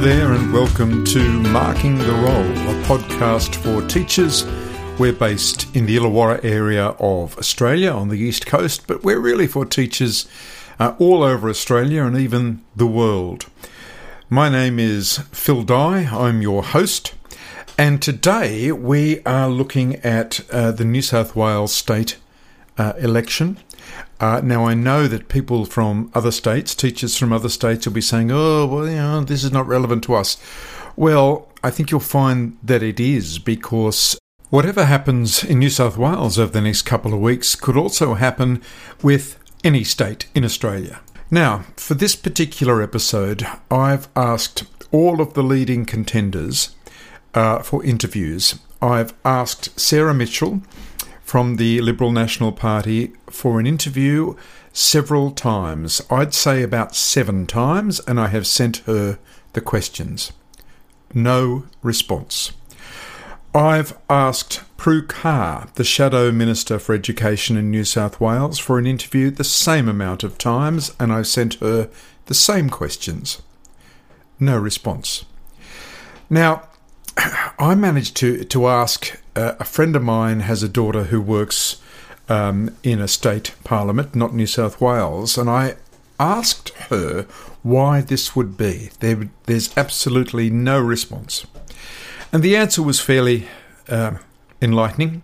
There, and welcome to Marking the Role, a podcast for teachers. We're based in the Illawarra area of Australia on the east coast, but we're really for teachers uh, all over Australia and even the world. My name is Phil Dye, I'm your host, and today we are looking at uh, the New South Wales state uh, election. Uh, now, I know that people from other states, teachers from other states, will be saying, oh, well, you know, this is not relevant to us. Well, I think you'll find that it is because whatever happens in New South Wales over the next couple of weeks could also happen with any state in Australia. Now, for this particular episode, I've asked all of the leading contenders uh, for interviews. I've asked Sarah Mitchell from the Liberal National Party for an interview several times. I'd say about seven times, and I have sent her the questions. No response. I've asked Prue Car, the Shadow Minister for Education in New South Wales, for an interview the same amount of times, and I've sent her the same questions. No response. Now, I managed to to ask uh, a friend of mine has a daughter who works um, in a state parliament, not New South Wales, and I asked her why this would be. There, there's absolutely no response, and the answer was fairly uh, enlightening.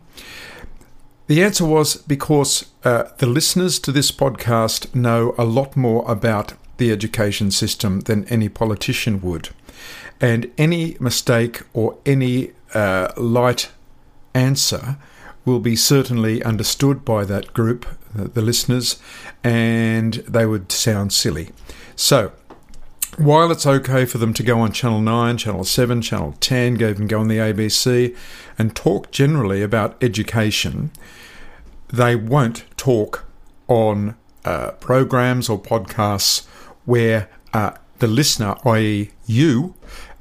The answer was because uh, the listeners to this podcast know a lot more about the education system than any politician would. And any mistake or any uh, light answer will be certainly understood by that group, the listeners, and they would sound silly. So, while it's okay for them to go on Channel 9, Channel 7, Channel 10, go even go on the ABC and talk generally about education, they won't talk on uh, programs or podcasts where uh, the listener, i.e., you,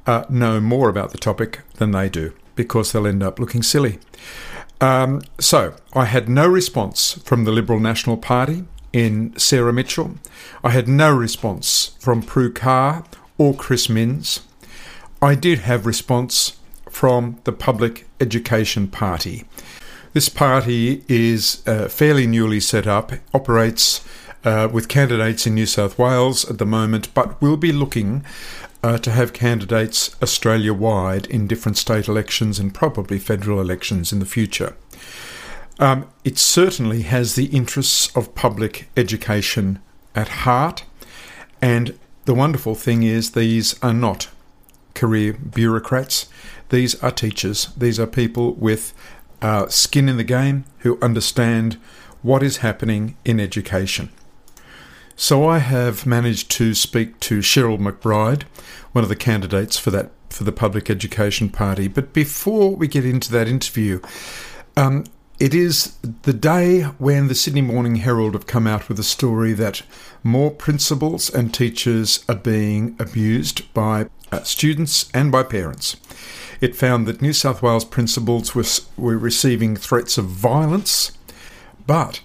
uh, know more about the topic than they do because they'll end up looking silly. Um, so I had no response from the Liberal National Party in Sarah Mitchell. I had no response from Prue Car or Chris Minns. I did have response from the Public Education Party. This party is uh, fairly newly set up, operates uh, with candidates in New South Wales at the moment, but we'll be looking uh, to have candidates Australia wide in different state elections and probably federal elections in the future. Um, it certainly has the interests of public education at heart, and the wonderful thing is these are not career bureaucrats, these are teachers, these are people with uh, skin in the game who understand what is happening in education. So I have managed to speak to Cheryl McBride, one of the candidates for that for the Public Education Party. But before we get into that interview, um, it is the day when the Sydney Morning Herald have come out with a story that more principals and teachers are being abused by uh, students and by parents. It found that New South Wales principals were, were receiving threats of violence, but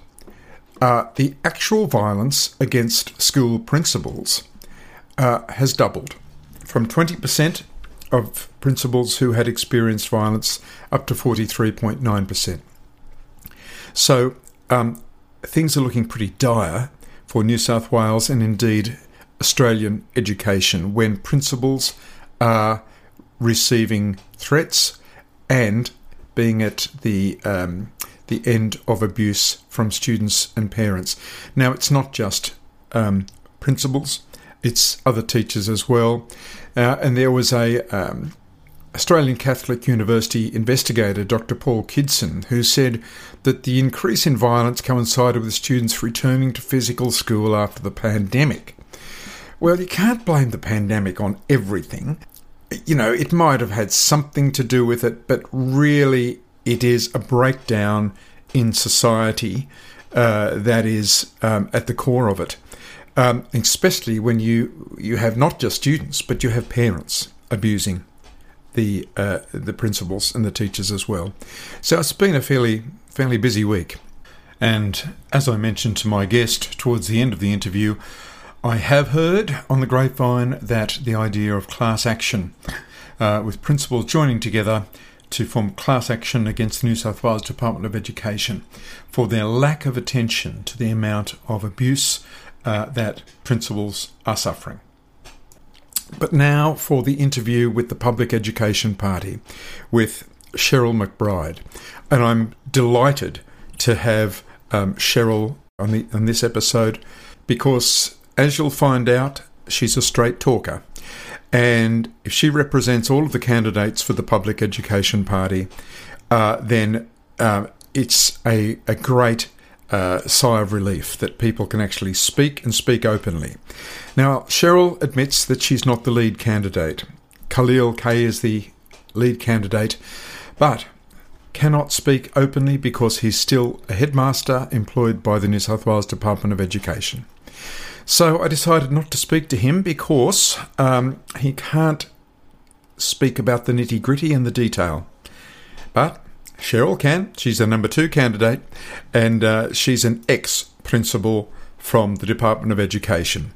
uh, the actual violence against school principals uh, has doubled from 20% of principals who had experienced violence up to 43.9%. So um, things are looking pretty dire for New South Wales and indeed Australian education when principals are receiving threats and being at the um, the end of abuse from students and parents. Now, it's not just um, principals; it's other teachers as well. Uh, and there was a um, Australian Catholic University investigator, Dr. Paul Kidson, who said that the increase in violence coincided with students returning to physical school after the pandemic. Well, you can't blame the pandemic on everything. You know, it might have had something to do with it, but really it is a breakdown in society uh, that is um, at the core of it. Um, especially when you you have not just students, but you have parents abusing the uh, the principals and the teachers as well. So it's been a fairly fairly busy week. And as I mentioned to my guest towards the end of the interview, I have heard on the grapevine that the idea of class action, uh, with principals joining together to form class action against the New South Wales Department of Education for their lack of attention to the amount of abuse uh, that principals are suffering. But now for the interview with the Public Education Party with Cheryl McBride. And I'm delighted to have um, Cheryl on, the, on this episode because, as you'll find out, she's a straight talker. And if she represents all of the candidates for the Public Education Party, uh, then uh, it's a, a great uh, sigh of relief that people can actually speak and speak openly. Now, Cheryl admits that she's not the lead candidate. Khalil Khay is the lead candidate, but cannot speak openly because he's still a headmaster employed by the New South Wales Department of Education. So I decided not to speak to him because um, he can't speak about the nitty gritty and the detail. But Cheryl can. She's a number two candidate, and uh, she's an ex principal from the Department of Education.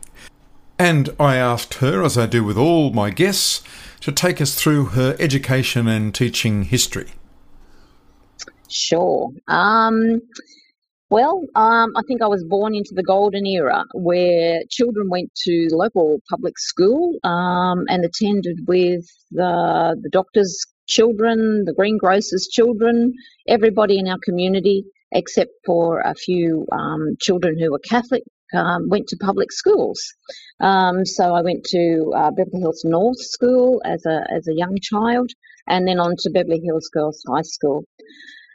And I asked her, as I do with all my guests, to take us through her education and teaching history. Sure. Um, well, um, I think I was born into the golden era where children went to local public school um, and attended with the, the doctor's children, the greengrocer's children, everybody in our community, except for a few um, children who were Catholic, um, went to public schools. Um, so I went to uh, Beverly Hills North School as a as a young child, and then on to Beverly Hills Girls High School.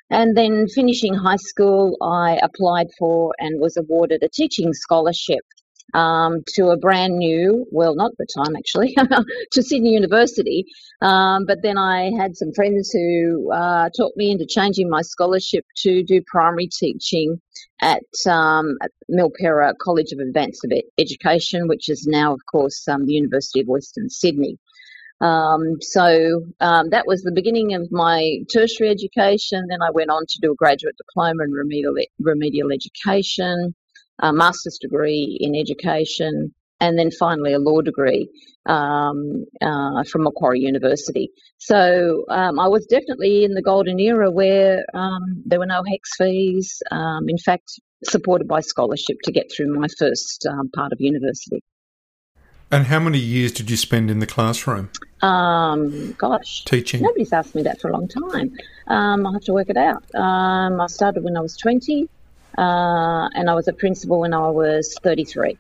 And then finishing high school, I applied for and was awarded a teaching scholarship um, to a brand new, well, not the time actually, to Sydney University. Um, but then I had some friends who uh, talked me into changing my scholarship to do primary teaching at, um, at Milperra College of Advanced Education, which is now, of course, um, the University of Western Sydney. Um, so um, that was the beginning of my tertiary education. Then I went on to do a graduate diploma in remedial, remedial education, a master's degree in education, and then finally a law degree um, uh, from Macquarie University. So um, I was definitely in the golden era where um, there were no HECS fees. Um, in fact, supported by scholarship to get through my first part of university. And how many years did you spend in the classroom? Um, gosh, teaching. Nobody's asked me that for a long time. Um, I'll have to work it out. Um, I started when I was 20, uh, and I was a principal when I was 33.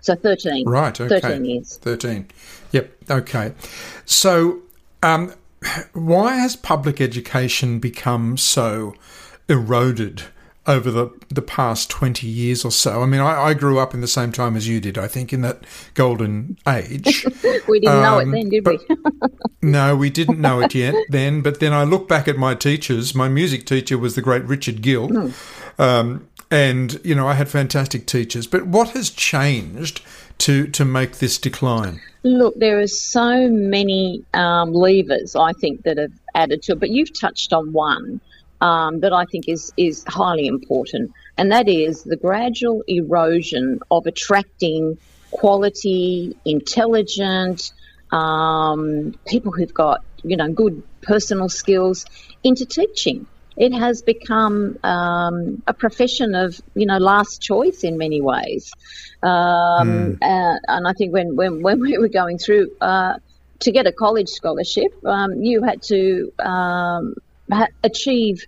So 13. Right, okay. 13 years. 13. Yep, okay. So, um, why has public education become so eroded over the, the past 20 years or so. I mean, I, I, grew up in the same time as you did, I think, in that golden age. we didn't um, know it um, then, did we? no, we didn't know it yet then. But then I look back at my teachers. My music teacher was the great Richard Gill. Mm. Um, and, you know, I had fantastic teachers. But what has changed to, to make this decline? Look, there are so many um, levers, I think, that have added to it. But you've touched on one um, that I think is is highly important, and that is the gradual erosion of attracting quality, intelligent um, people who've got you know good personal skills into teaching. It has become um, a profession of you know last choice in many ways, mm. uh, and I think when when when we were going through. Uh, to get a college scholarship, um, you had to um, achieve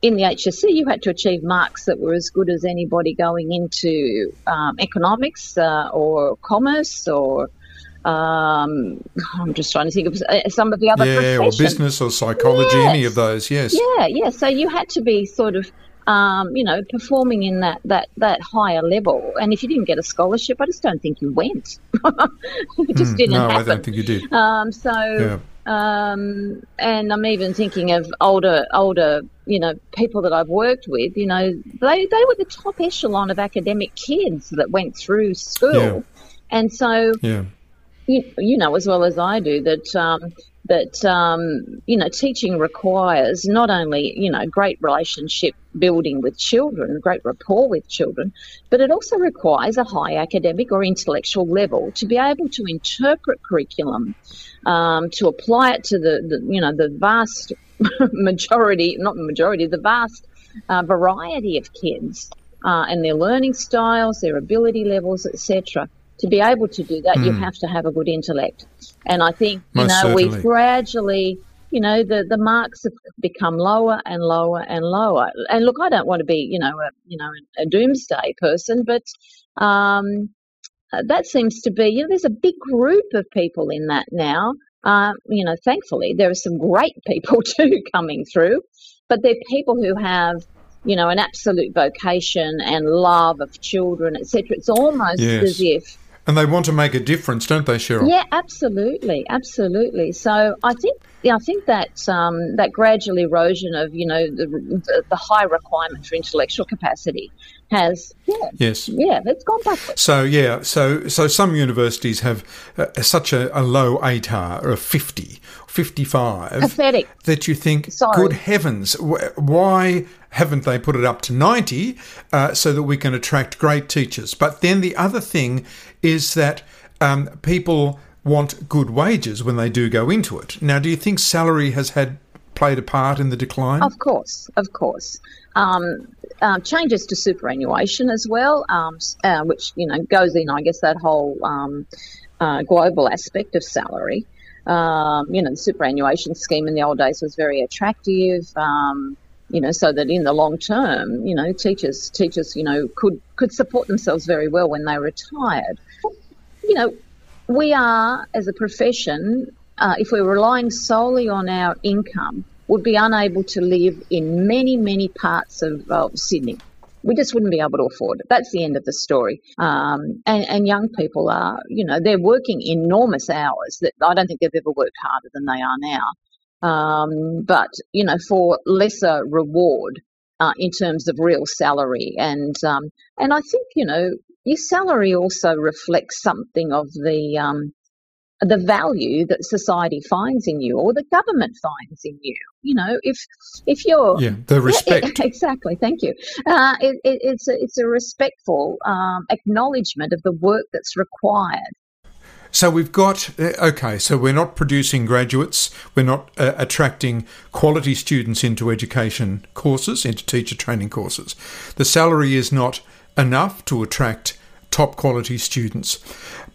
in the HSC, you had to achieve marks that were as good as anybody going into um, economics uh, or commerce or um, I'm just trying to think of uh, some of the other yeah, professions. or business or psychology, yes. any of those. Yes. Yeah, yeah. So you had to be sort of, um, you know, performing in that that that higher level. And if you didn't get a scholarship, I just don't think you went. it just mm, didn't no, happen. I don't think you did. Um, so. Yeah um, and I'm even thinking of older, older, you know, people that I've worked with. You know, they they were the top echelon of academic kids that went through school, yeah. and so yeah. you, you know as well as I do that um, that um, you know teaching requires not only you know great relationship building with children, great rapport with children, but it also requires a high academic or intellectual level to be able to interpret curriculum, um, to apply it to the, the you know the vast majority, not the majority, the vast uh, variety of kids uh, and their learning styles, their ability levels, etc. To be able to do that, mm. you hmm. have to have a good intellect. And I think you Most know certainly. we've gradually, you know, the the marks have become lower and lower and lower. And look, I don't want to be, you know, a you know a doomsday person, but um, that seems to be, you know, there's a big group of people in that now. Uh, you know, thankfully, there are some great people too coming through, but they're people who have you know, an absolute vocation and love of children, etc. It's almost yes. as if. And they want to make a difference, don't they, Cheryl? Yeah, absolutely, absolutely. So I think, yeah, I think that um, that gradual erosion of you know the, the, the high requirement for intellectual capacity has yeah yes yeah it's gone backwards. So yeah, so so some universities have uh, such a, a low ATAR of fifty 55 Pathetic. that you think, Sorry. good heavens, why haven't they put it up to 90 uh, so that we can attract great teachers? But then the other thing is that um, people want good wages when they do go into it. Now, do you think salary has had played a part in the decline? Of course, of course. Um, uh, changes to superannuation as well, um, uh, which you know goes in, I guess, that whole um, uh, global aspect of salary. Um, you know, the superannuation scheme in the old days was very attractive. Um, you know, so that in the long term, you know, teachers teachers, you know, could could support themselves very well when they retired. You know, we are as a profession, uh, if we're relying solely on our income, would be unable to live in many many parts of, of Sydney we just wouldn't be able to afford it. That's the end of the story. Um, and, and, young people are, you know, they're working enormous hours that I don't think they've ever worked harder than they are now. Um, but, you know, for lesser reward uh, in terms of real salary. And, um, and I think, you know, your salary also reflects something of the, um, the value that society finds in you or the government finds in you. You know, if if you're yeah, the respect yeah, exactly. Thank you. Uh, it, it, it's a, it's a respectful um, acknowledgement of the work that's required. So we've got uh, okay. So we're not producing graduates. We're not uh, attracting quality students into education courses, into teacher training courses. The salary is not enough to attract top quality students.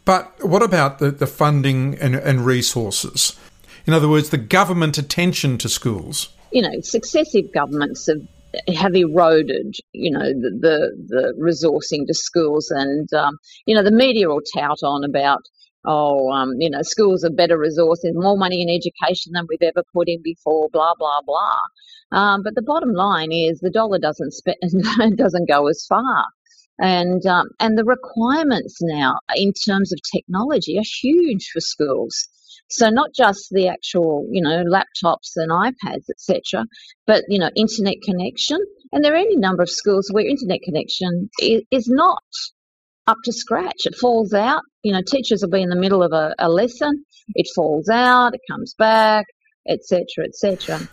But what about the, the funding and, and resources? In other words, the government attention to schools. You know, successive governments have have eroded, you know, the, the, the resourcing to schools. And, um, you know, the media will tout on about, oh, um, you know, schools are better resources, more money in education than we've ever put in before, blah, blah, blah. Um, but the bottom line is the dollar doesn't, spe- doesn't go as far and um, and the requirements now in terms of technology are huge for schools. So not just the actual, you know, laptops and iPads, etc., but you know, internet connection. And there are any number of schools where internet connection is, not up to scratch. It falls out. You know, teachers will be in the middle of a, a lesson. It falls out. It comes back, etc., etc.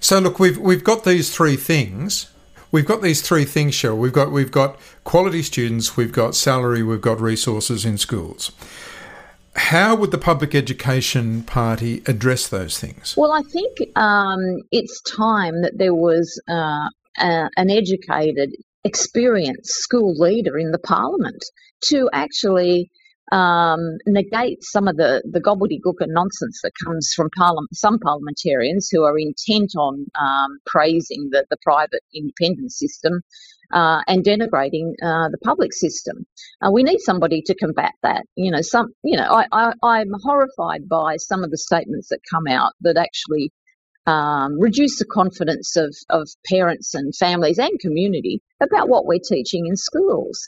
So look, we've we've got these three things we've got these three things, Cheryl. We've got we've got quality students, we've got salary, we've got resources in schools. How would the Public Education Party address those things? Well, I think um, it's time that there was uh, a, an educated, experienced school leader in the Parliament to actually um, negate some of the, the gobbledygook and nonsense that comes from some parliamentarians who are intent on um, praising the, the private independent system uh, and denigrating uh, the public system. Uh, we need somebody to combat that. You know, some. You know, I, I, I'm horrified by some of the statements that come out that actually um, reduce the confidence of, of parents and families and community about what we're teaching in schools.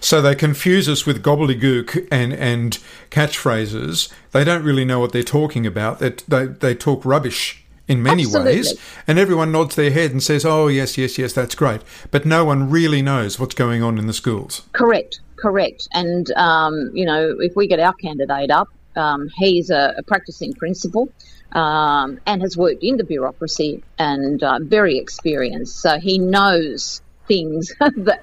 So they confuse us with gobbledygook and, and catchphrases. They don't really know what they're talking about. They, they, they talk rubbish in many Absolutely. ways, and everyone nods their head and says, "Oh, yes, yes, yes, that's great," but no one really knows what's going on in the schools. Correct, correct. And um, you know, if we get our candidate up, Um, he's a, a, practicing principal um, and has worked in the bureaucracy and uh, very experienced. So he knows things that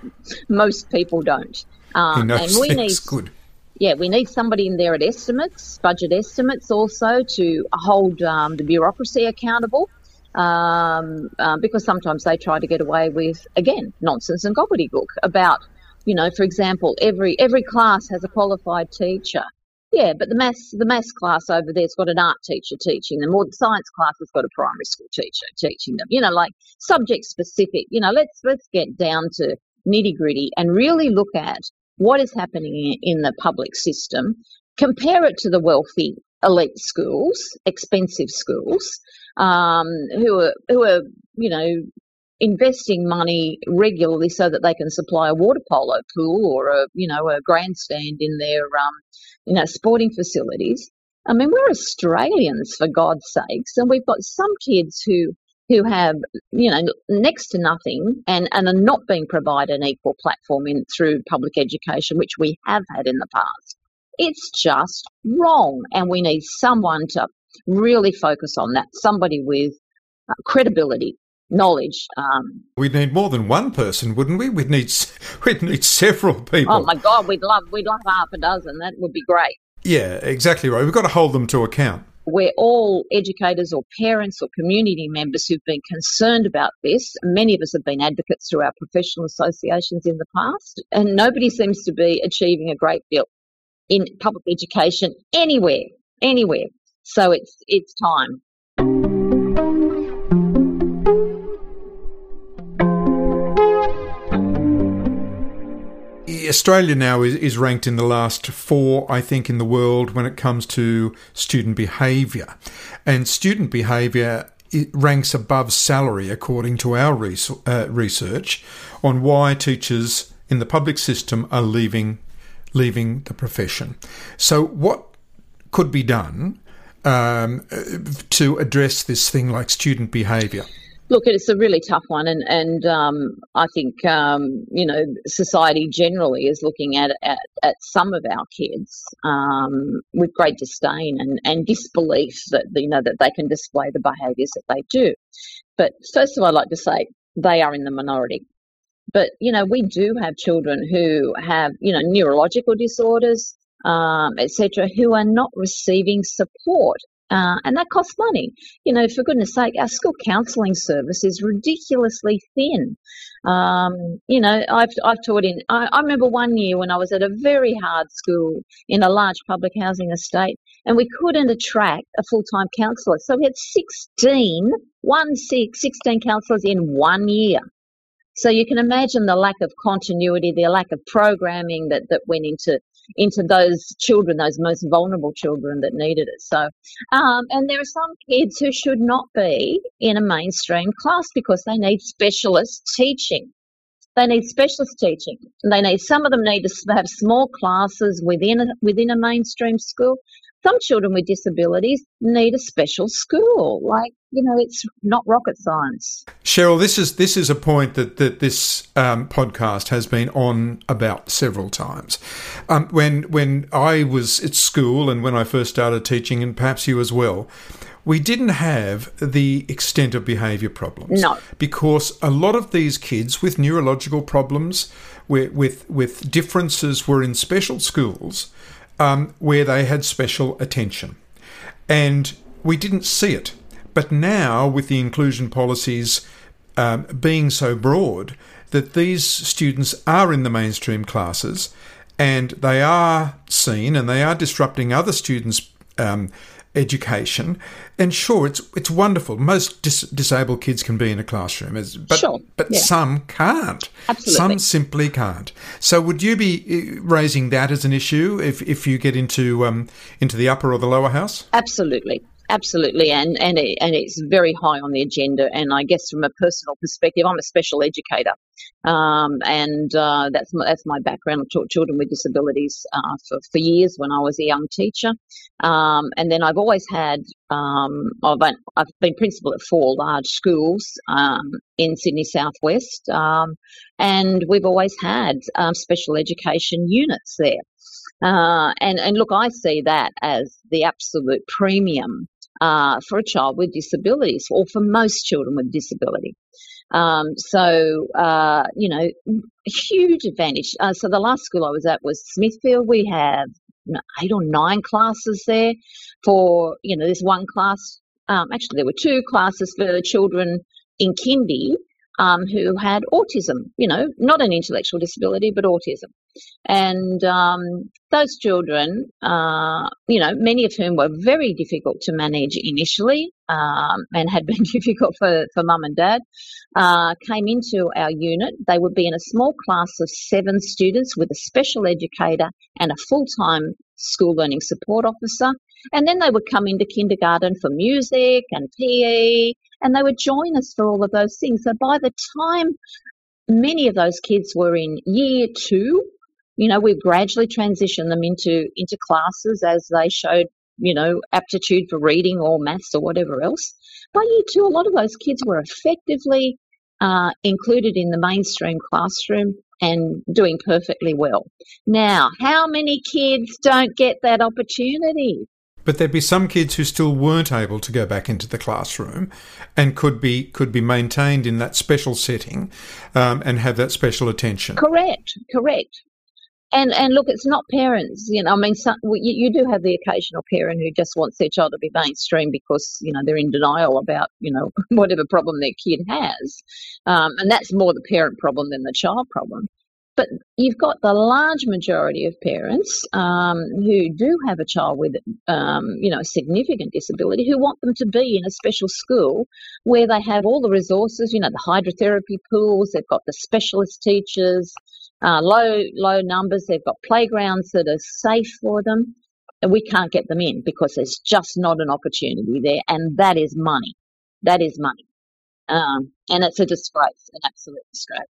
most people don't. Um, he knows and we need good. Yeah, we need somebody in there at estimates, budget estimates, also to hold um, the bureaucracy accountable. Um, um, because sometimes they try to get away with again nonsense and gobbledygook about, you know, for example, every every class has a qualified teacher. Yeah, but the maths the maths class over there's got an art teacher teaching them, or the science class has got a primary school teacher teaching them. You know, like subject specific. You know, let's let's get down to nitty gritty and really look at what is happening in the public system, compare it to the wealthy elite schools, expensive schools, um, who are who are you know investing money regularly so that they can supply a water polo pool or a you know a grandstand in their um, you know sporting facilities. I mean, we're Australians for God's sakes, and we've got some kids who who have you know next to nothing and and are not being provided an equal platform in through public education, which we have had in the past. It's just wrong, and we need someone to really focus on that. Somebody with uh, credibility, knowledge. Um, we'd need more than one person, wouldn't we? We'd need we'd need several people. Oh my God, we'd love we'd love half a dozen. That would be great. Yeah, exactly right. We've got to hold them to account. We're all educators or parents or community members who've been concerned about this. Many of us have been advocates through our professional associations in the past, and nobody seems to be achieving a great deal in public education anywhere, anywhere. So it's it's time. Australia now is, is ranked in the last four, I think, in the world when it comes to student behaviour. And student behaviour ranks above salary, according to our uh, research, on why teachers in the public system are leaving leaving the profession. So, what could be done um, to address this thing like student behaviour? Look, it's a really tough one, and and um, I think um, you know society generally is looking at at, at some of our kids um, with great disdain and, and disbelief that you know that they can display the behaviours that they do. But first of all, I'd like to say they are in the minority. But you know, we do have children who have you know neurological disorders, um, etc., who are not receiving support. Uh, and that costs money. You know, for goodness sake, our school counselling service is ridiculously thin. Um, you know, I've, I've taught in, I, I remember one year when I was at a very hard school in a large public housing estate and we couldn't attract a full-time counsellor. So we had 16, one six, 16 counsellors in one year. So you can imagine the lack of continuity, the lack of programming that, that went into into those children, those most vulnerable children that needed it. So, um, and there are some kids who should not be in a mainstream class because they need specialist teaching. They need specialist teaching. They need some of them need to have small classes within a, within a mainstream school. Some children with disabilities need a special school. Like you know, it's not rocket science. Cheryl, this is this is a point that that this um, podcast has been on about several times. Um, when when I was at school and when I first started teaching, and perhaps you as well, we didn't have the extent of behaviour problems. No, because a lot of these kids with neurological problems, with with, with differences, were in special schools um, where they had special attention, and we didn't see it. But now, with the inclusion policies um, being so broad, that these students are in the mainstream classes and they are seen and they are disrupting other students' um, education. And sure, it's it's wonderful. Most dis- disabled kids can be in a classroom, but sure. but yeah. some can't. Absolutely. Some simply can't. So, would you be uh, raising that as an issue if, if you get into um, into the upper or the lower house? Absolutely. Absolutely, and and it, and it's very high on the agenda. And I guess from a personal perspective, I'm a special educator, um, and uh, that's my, that's my background. I taught children with disabilities uh, for for years when I was a young teacher, um, and then I've always had um, I've been, I've been principal at four large schools um, in Sydney Southwest, um, and we've always had um, special education units there. Uh, and, and look, I see that as the absolute premium uh, for a child with disabilities, or for most children with disability. Um, so, uh, you know, huge advantage. Uh, so the last school I was at was Smithfield. We have eight or nine classes there for, you know, this one class. Um, actually, there were two classes for children in kindy um, who had autism, you know, not an intellectual disability, but autism. And um, those children, uh, you know, many of whom were very difficult to manage initially um, and had been difficult for, for mum and dad, uh, came into our unit. They would be in a small class of seven students with a special educator and a full time school learning support officer. And then they would come into kindergarten for music and PE, and they would join us for all of those things. So by the time many of those kids were in year two, you know, we've gradually transitioned them into into classes as they showed, you know, aptitude for reading or maths or whatever else. By year two, a lot of those kids were effectively uh, included in the mainstream classroom and doing perfectly well. Now, how many kids don't get that opportunity? But there'd be some kids who still weren't able to go back into the classroom, and could be could be maintained in that special setting, um, and have that special attention. Correct, correct. And and look, it's not parents. You know, I mean, some, you, you do have the occasional parent who just wants their child to be mainstream because you know they're in denial about you know whatever problem their kid has, um, and that's more the parent problem than the child problem. But you've got the large majority of parents um, who do have a child with, um, you know, a significant disability who want them to be in a special school where they have all the resources, you know, the hydrotherapy pools, they've got the specialist teachers, uh, low low numbers. They've got playgrounds that are safe for them, and we can't get them in because there's just not an opportunity there, and that is money. That is money, um, and it's a disgrace, an absolute disgrace.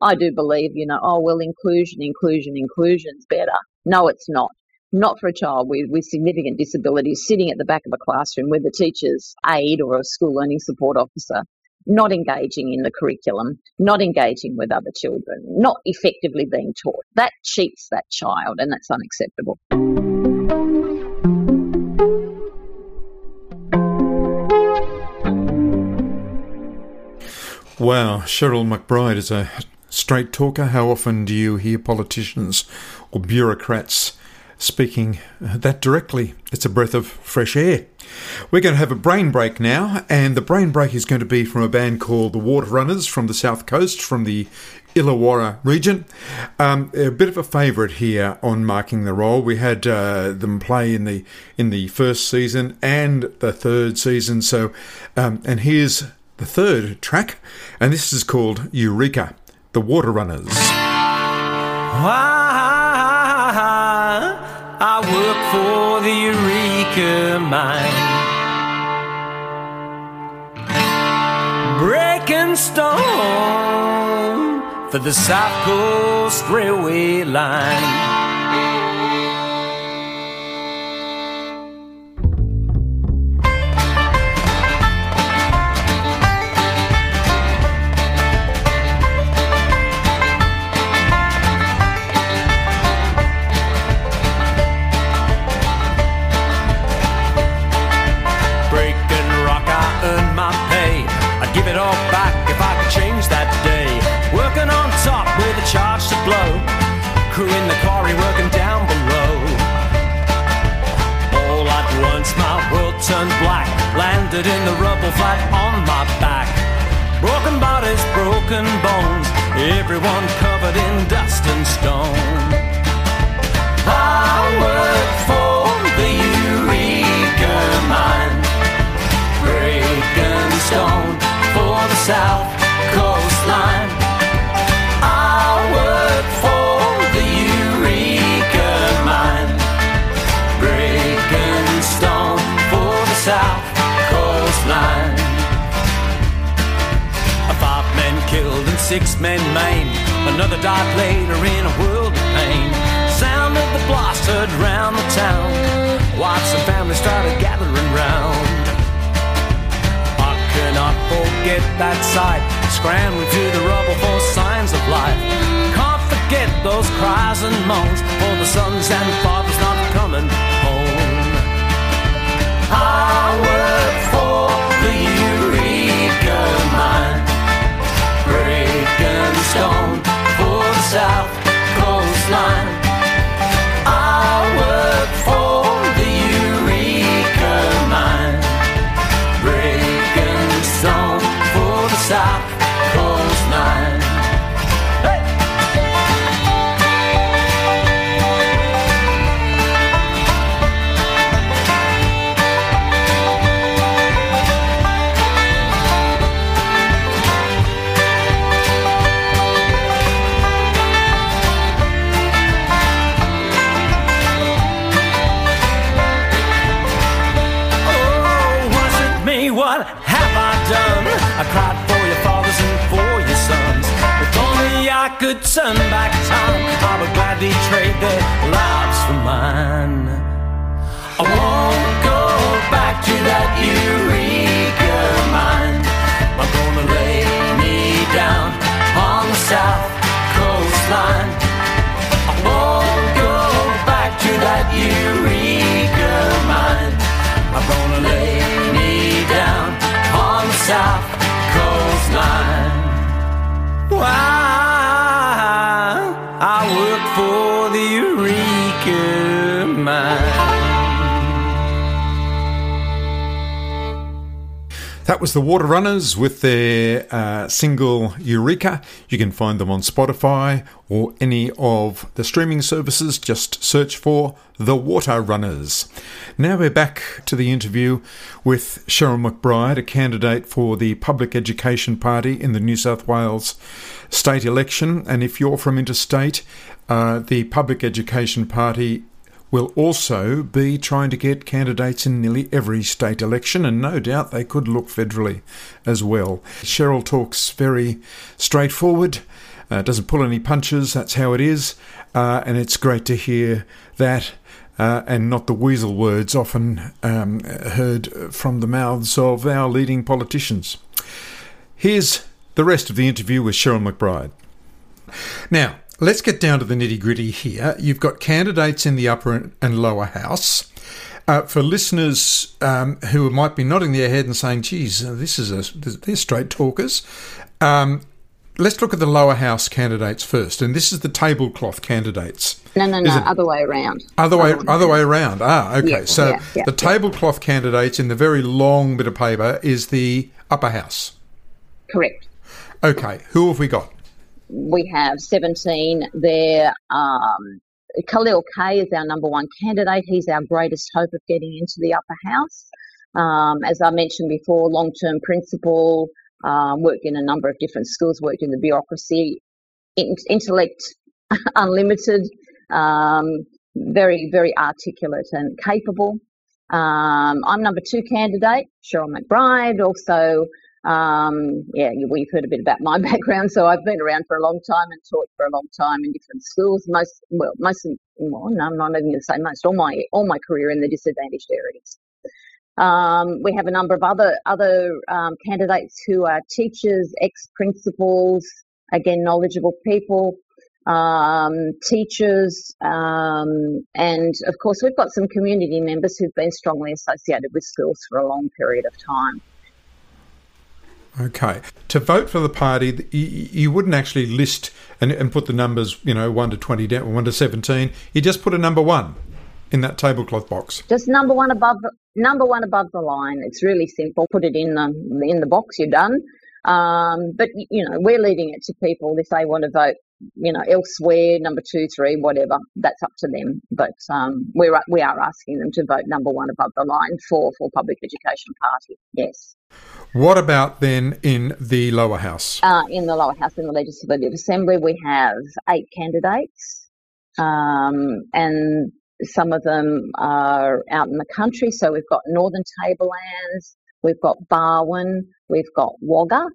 I do believe, you know, oh well, inclusion, inclusion, inclusion's better. No, it's not. Not for a child with, with significant disabilities sitting at the back of a classroom with a teacher's aide or a school learning support officer not engaging in the curriculum, not engaging with other children, not effectively being taught. That cheats that child, and that's unacceptable. Wow, Cheryl McBride is a straight talker. How often do you hear politicians or bureaucrats speaking that directly? It's a breath of fresh air. We're going to have a brain break now, and the brain break is going to be from a band called the Water Runners from the south coast, from the Illawarra region. Um, a bit of a favourite here on marking the role. We had uh, them play in the in the first season and the third season. So, um, and here's the third track, and this is called Eureka, the Water Runners. I work for the Eureka mine. Breaking stone for the South Coast Railway line. Crew in the quarry working down below. All at once, my world turned black, landed in the rubble flat on my back. Broken bodies, broken bones, everyone covered in dust and stone. I work for six men maimed. Another died later in a world of pain. Sound of the blast heard round the town. Whites and families started gathering round. I cannot forget that sight. Scrambling through the rubble for signs of life. Confident forget those cries and moans for the sons and fathers not coming home. I work for the Eureka stone for the South Coastline. Could turn back time, I would gladly trade their lives for mine. I won't go back to that Eureka mine. I'm gonna lay me down on the south coastline. I won't go back to that Eureka mine. I'm gonna lay me down on the south coastline. Why That was the Water Runners with their uh, single Eureka. You can find them on Spotify or any of the streaming services. Just search for The Water Runners. Now we're back to the interview with Cheryl McBride, a candidate for the Public Education Party in the New South Wales state election. And if you're from interstate, uh, the Public Education Party will also be trying to get candidates in nearly every state election, and no doubt they could look federally as well. Cheryl talks very straightforward, uh, doesn't pull any punches, that's how it is, uh, and it's great to hear that. Uh, and not the weasel words often um, heard from the mouths of our leading politicians. Here's the rest of the interview with Cheryl McBride. Now, let's get down to the nitty gritty here. You've got candidates in the upper and lower house. Uh, for listeners um, who might be nodding their head and saying, geez, uh, this is a, they're straight talkers. Um, let's look at the lower house candidates first. And this is the tablecloth candidates. No, no, no, other way around. Other way, other way around. Ah, okay. Yeah, so yeah, yeah, the tablecloth candidates in the very long bit of paper is the upper house. Correct. Okay, who have we got? We have 17 there. Um, Khalil Khay is our number one candidate. He's our greatest hope of getting into the upper house. Um, as I mentioned before, long term principal, um, worked in a number of different schools, worked in the bureaucracy, in- intellect unlimited, um, very, very articulate and capable. Um, I'm number two candidate, Cheryl McBride, also um, yeah, you- we've heard a bit about my background. So I've been around for a long time and taught for a long time in different schools. Most, well, most, well, no, I'm not even going to say most. All my, all my career in the disadvantaged areas. Um, we have a number of other other um, candidates who are teachers, ex-principals, again knowledgeable people, um, teachers, um, and of course we've got some community members who've been strongly associated with schools for a long period of time. Okay. To vote for the party, you, wouldn't actually list and, and put the numbers, you know, 1 to 20 down, 1 to 17. You just put a number 1 in that tablecloth box. Just number one above the number one above the line. It's really simple. Put it in the in the box. You're done. Um, but you know, we're leaving it to people if they want to vote. You know, elsewhere, number two, three, whatever. That's up to them. But um, we're we are asking them to vote number one above the line for for Public Education Party. Yes. What about then in the lower house? Uh, in the lower house, in the Legislative Assembly, we have eight candidates, um, and some of them are out in the country. So we've got Northern Tablelands, we've got Barwon, we've got Wagga,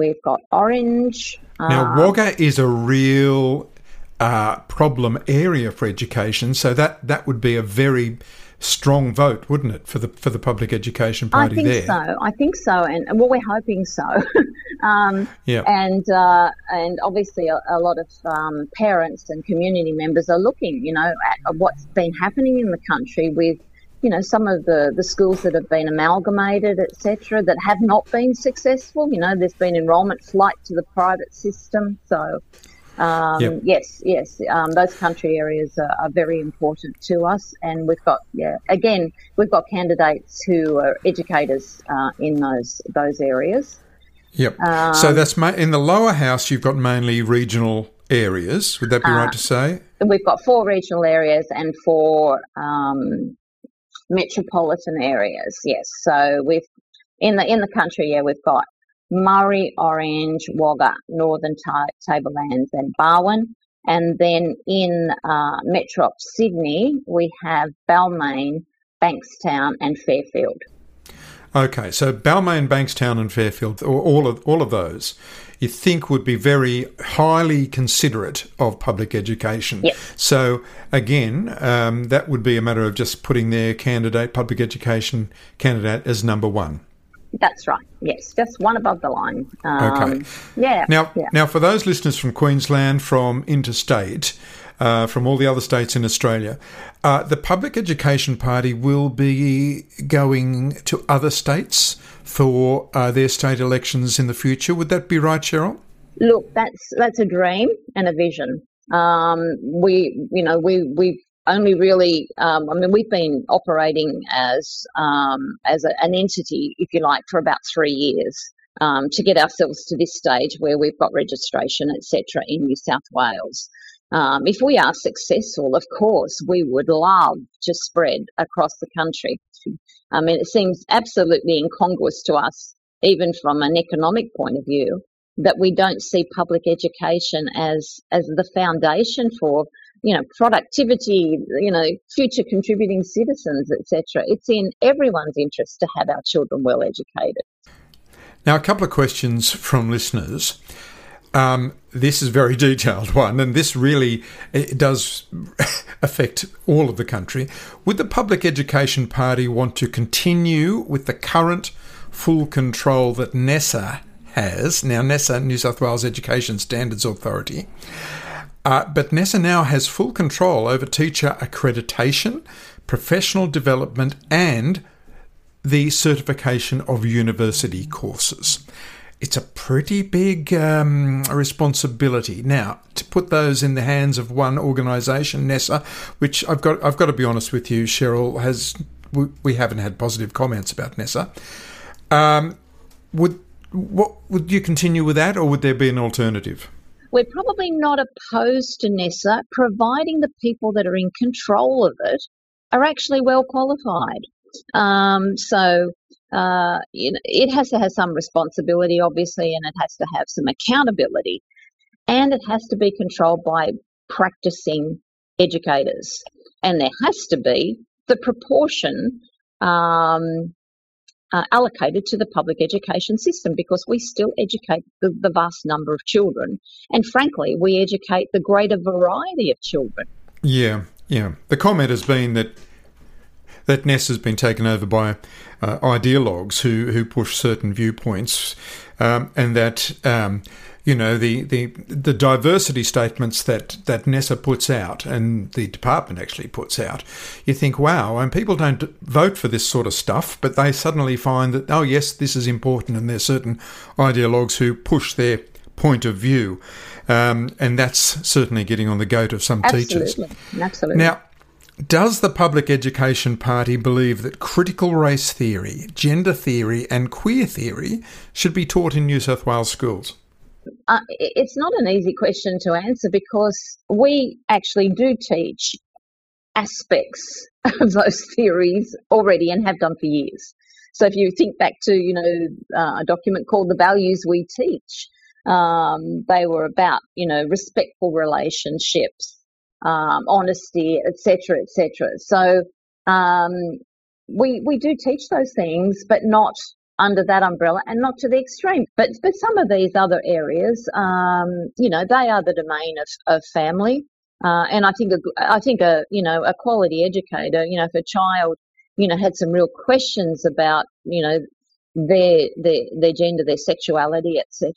we've got Orange. Now, um, Wagga is a real uh, problem area for education, so that, that would be a very strong vote, wouldn't it, for the for the public education party I think there? so. I think so, and well, we're hoping so. um, yeah. And uh, and obviously, a, a lot of um, parents and community members are looking, you know, at what's been happening in the country with. You know, some of the, the schools that have been amalgamated, etc., that have not been successful. You know, there's been enrolment flight to the private system. So, um, Yep. Yes, yes, um, those country areas are, are very important to us, and we've got yeah again we've got candidates who are educators uh, in those those areas. Yep. Um, so that's ma- in the lower house. You've got mainly regional areas. Would that be Uh, right to say? We've got four regional areas and four um, metropolitan areas. Yes, so we've in the in the country, yeah, we've got Murray, Orange, Wagga, Northern Ta- Tablelands, and Barwon. And then in uh, Metro Sydney, we have Balmain, Bankstown, and Fairfield. Okay, so Balmain, Bankstown, and Fairfield, all of all of those, you think would be very highly considerate of public education. Yes. So again, um, that would be a matter of just putting their candidate, public education candidate, as number one. That's right. Yes, just one above the line. Um, Okay. Yeah. Now, yeah. now for those listeners from Queensland, from interstate, uh, from all the other states in Australia, uh, the Public Education Party will be going to other states for uh, their state elections in the future. Would that be right, Cheryl? Look, that's that's a dream and a vision. Um, we, you know, we we've only really, um, I mean, we've been operating as um, as a, an entity, if you like, for about three years um, to get ourselves to this stage where we've got registration, etc., in New South Wales. Um, if we are successful, of course, we would love to spread across the country. I mean, it seems absolutely incongruous to us, even from an economic point of view, that we don't see public education as as the foundation for you know productivity, you know future contributing citizens, etc. It's in everyone's interest to have our children well educated. Now, a couple of questions from listeners. Um, this is a very detailed one, and this really does affect all of the country. Would the Public Education Party want to continue with the current full control that NESA has? Now, NESA, New South Wales Education Standards Authority, uh, but NESA now has full control over teacher accreditation, professional development, and the certification of university courses. It's a pretty big um, responsibility. Now, to put those in the hands of one organisation, NESA, which I've got, I've got to be honest with you, Cheryl has, we, we haven't had positive comments about NESA. Um, would what would you continue with that, or would there be an alternative? We're probably not opposed to NESA, providing the people that are in control of it are actually well qualified. Um, so uh, it has to have some responsibility, obviously, and it has to have some accountability, and it has to be controlled by practicing educators, and there has to be the proportion um, uh, allocated to the public education system because we still educate the, the vast number of children, and frankly, we educate the greater variety of children. Yeah, yeah. The comment has been that that NES has been taken over by uh, ideologues who, who push certain viewpoints, um, and that um, you know the, the the diversity statements that that NESA puts out and the department actually puts out. You think, wow, and people don't vote for this sort of stuff, but they suddenly find that oh yes, this is important, and there's certain ideologues who push their point of view, um, and that's certainly getting on the goat of some teachers. Absolutely, absolutely. Now, does the Public Education Party believe that critical race theory, gender theory, and queer theory should be taught in New South Wales schools? Uh, it's not an easy question to answer because we actually do teach aspects of those theories already and have done for years. So if you think back to, you know, uh, a document called The Values We Teach, um, they were about, you know, respectful relationships, um, honesty, etc., etc. So um, we we do teach those things, but not under that umbrella and not to the extreme. But but some of these other areas, um, you know, they are the domain of, of family Uh, and I think a, I think a you know a quality educator, you know, if a child you know had some real questions about you know their their their gender, their sexuality, etc.,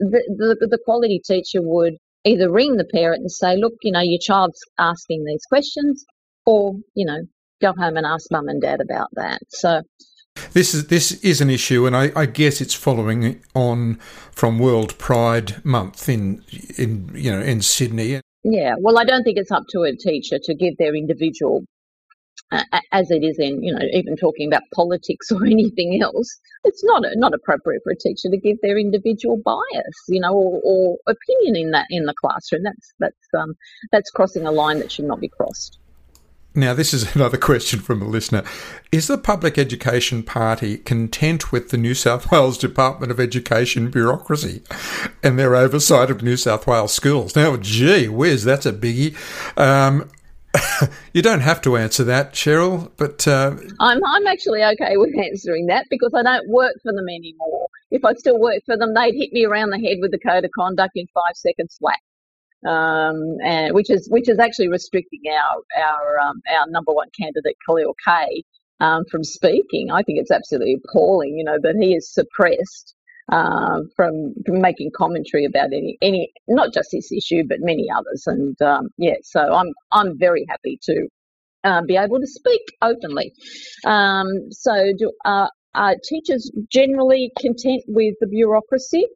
the, the the quality teacher would either ring the parent and say, look, you know, your child's asking these questions, or you know, go home and ask mum and dad about that. So this is this is an issue, and I, I, guess it's following on from World Pride Month in in you know in Sydney. Yeah, well, I don't think it's up to a teacher to give their individual, uh, as it is in you know even talking about politics or anything else. It's not not appropriate for a teacher to give their individual bias, you know, or, or opinion in that in the classroom. That's that's um that's crossing a line that should not be crossed. Now, this is another question from a listener. Is the Public Education Party content with the New South Wales Department of Education bureaucracy and their oversight of New South Wales schools? Now, gee whiz, that's a biggie. Um, you don't have to answer that, Cheryl, but. Uh, I'm, I'm actually okay with answering that because I don't work for them anymore. If I still worked for them, they'd hit me around the head with the code of conduct in five seconds flat um, and which is which is actually restricting our our um, our number one candidate Khalil Khay um, from speaking. I think it's absolutely appalling, you know, that he is suppressed uh, from, from making commentary about any any not just this issue but many others. And um, yeah, so I'm I'm very happy to uh, be able to speak openly. Um, so do. Uh, are teachers generally content with the bureaucracy?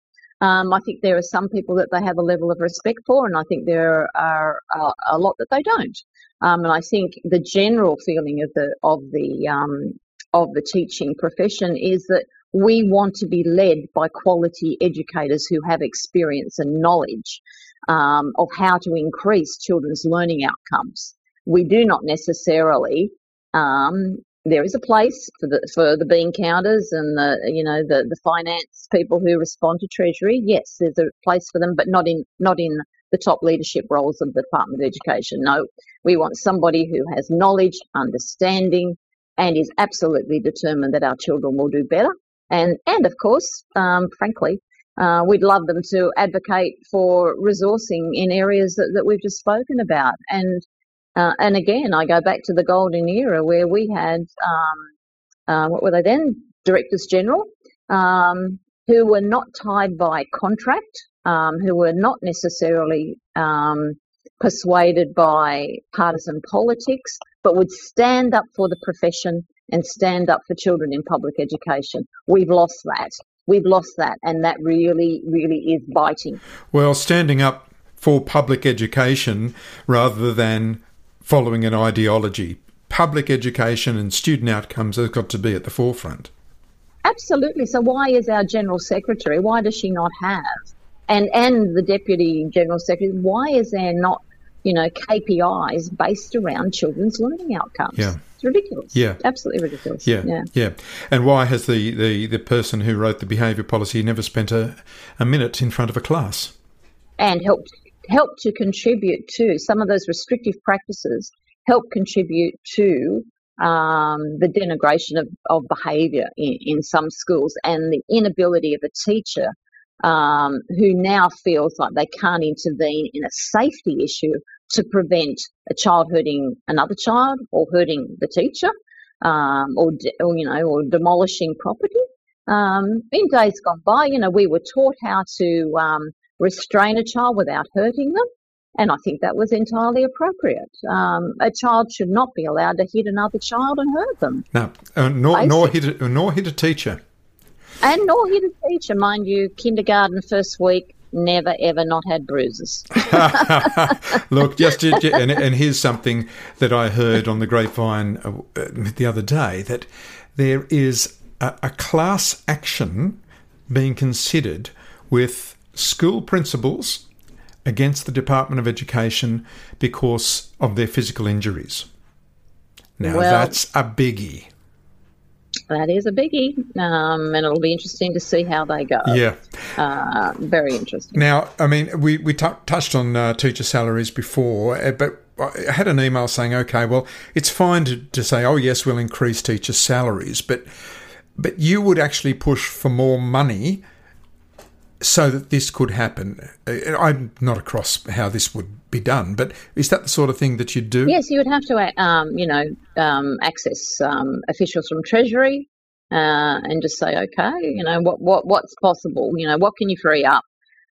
Um, I think there are some people that they have a level of respect for, and I think there are uh, a lot that they don't. Um, and I think the general feeling of the of the um, of the teaching profession is that we want to be led by quality educators who have experience and knowledge um, of how to increase children's learning outcomes. We do not necessarily um, there is a place for the for the bean counters and the you know the the finance people who respond to treasury. Yes, there's a place for them, but not in not in the top leadership roles of the Department of Education. No, we want somebody who has knowledge, understanding, and is absolutely determined that our children will do better. And and of course, um, frankly, uh, we'd love them to advocate for resourcing in areas that, that we've just spoken about. And uh, and again, I go back to the golden era where we had, um, uh, what were they then? Directors General, um, who were not tied by contract, um, who were not necessarily um, persuaded by partisan politics, but would stand up for the profession and stand up for children in public education. We've lost that. We've lost that, and that really, really is biting. Well, standing up for public education rather than following an ideology. Public education and student outcomes have got to be at the forefront. Absolutely. So why is our general secretary? Why does she not have? And and the deputy general secretary. Why is there not, you know, KPIs based around children's learning outcomes? Yeah. Ridiculous. Yeah. Absolutely ridiculous. Yeah. Yeah. yeah. And why has the, the, the person who wrote the behaviour policy never spent a, a minute in front of a class? And helped help to contribute to some of those restrictive practices help contribute to um, the denigration of, of behaviour in, in, some schools and the inability of a teacher um, who now feels like they can't intervene in a safety issue to prevent a child hurting another child or hurting the teacher um, or, or, you know or demolishing property. Um, in days gone by, you know, we were taught how to um, restrain a child without hurting them. And I think that was entirely appropriate. Um, a child should not be allowed to hit another child and hurt them. No, uh, nor, nor, hit a, nor hit a teacher. And nor hit a teacher, mind you. Kindergarten first week, never ever not had bruises. Look, just and, and, here's something that I heard on the grapevine uh, the other day that there is a, a class action being considered with school principals against the Department of Education because of their physical injuries. Now, well, that's a biggie. That is a biggie, um, and it'll be interesting to see how they go. Yeah, uh, very interesting. Now, I mean, we we t- touched on uh, teacher salaries before, uh, but I had an email saying, okay, well, it's fine to, to say, oh yes, we'll increase teacher salaries, but but you would actually push for more money so that this could happen? I'm not across how this would be done, but is that the sort of thing that you'd do? Yes, you would have to, um, you know, um, access um, officials from Treasury uh, and just say, okay, you know, what, what what's possible? You know, what can you free up?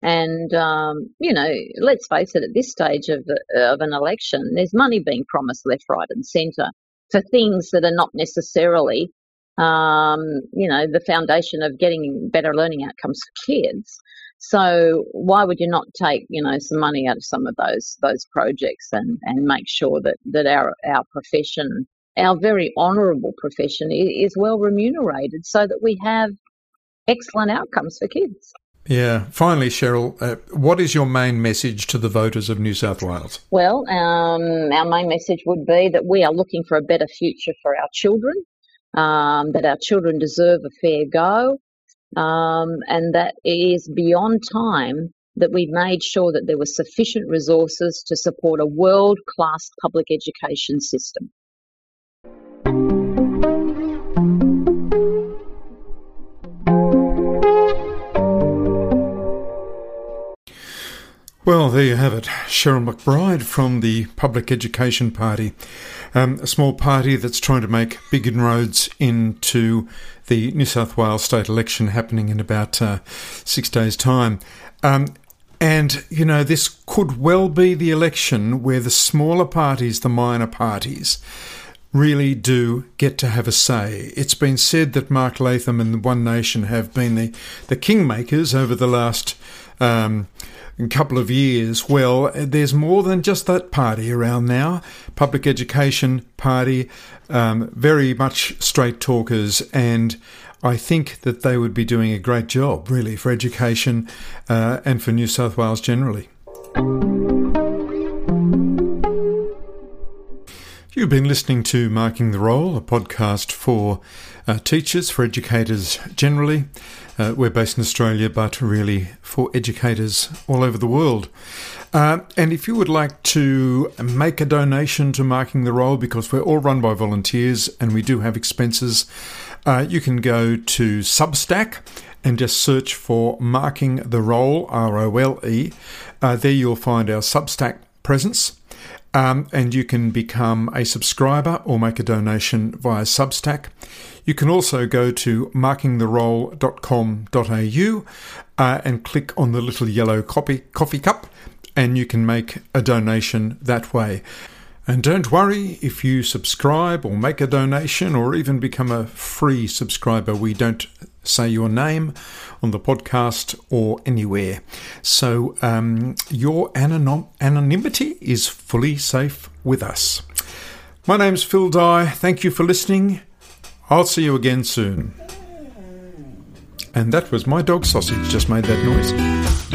And um, you know, let's face it, at this stage of of an election, there's money being promised left, right, and centre for things that are not necessarily, um, you know, the foundation of getting better learning outcomes for kids. So why would you not take, you know, some money out of some of those those projects and, and make sure that, that our our profession, our very honourable profession, is well remunerated so that we have excellent outcomes for kids. Yeah. Finally, Cheryl, uh, what is your main message to the voters of New South Wales? Well, um, our main message would be that we are looking for a better future for our children, um, that our children deserve a fair go, um, and that it is beyond time that we made sure that there were sufficient resources to support a world class public education system. Well, there you have it. Cheryl McBride from the Public Education Party, um, a small party that's trying to make big inroads into the New South Wales state election happening in about uh, six days' time. Um, and, you know, this could well be the election where the smaller parties, the minor parties, really do get to have a say. It's been said that Mark Latham and One Nation have been the, the kingmakers over the last. Um, couple of years. Well, there's more than just that party around now. Public Education Party, um, very much straight talkers, and I think that they would be doing a great job, really, for education uh, and for New South Wales generally. You've been listening to Marking the Role, a podcast for uh, teachers, for educators generally. Uh, we're based in Australia, but really for educators all over the world. Uh, and if you would like to make a donation to Marking the Role, because we're all run by volunteers and we do have expenses, uh, you can go to Substack and just search for Marking the Role, R O L E. Uh, there you'll find our Substack presence. Um, and you can become a subscriber or make a donation via Substack. You can also go to markingtherole.com.au uh, and click on the little yellow coffee, coffee cup, and you can make a donation that way. And don't worry if you subscribe or make a donation or even become a free subscriber. We don't say your name on the podcast or anywhere. So um, your anonym- anonymity is fully safe with us. My name's Phil Dye. Thank you for listening. I'll see you again soon. And that was my dog sausage just made that noise.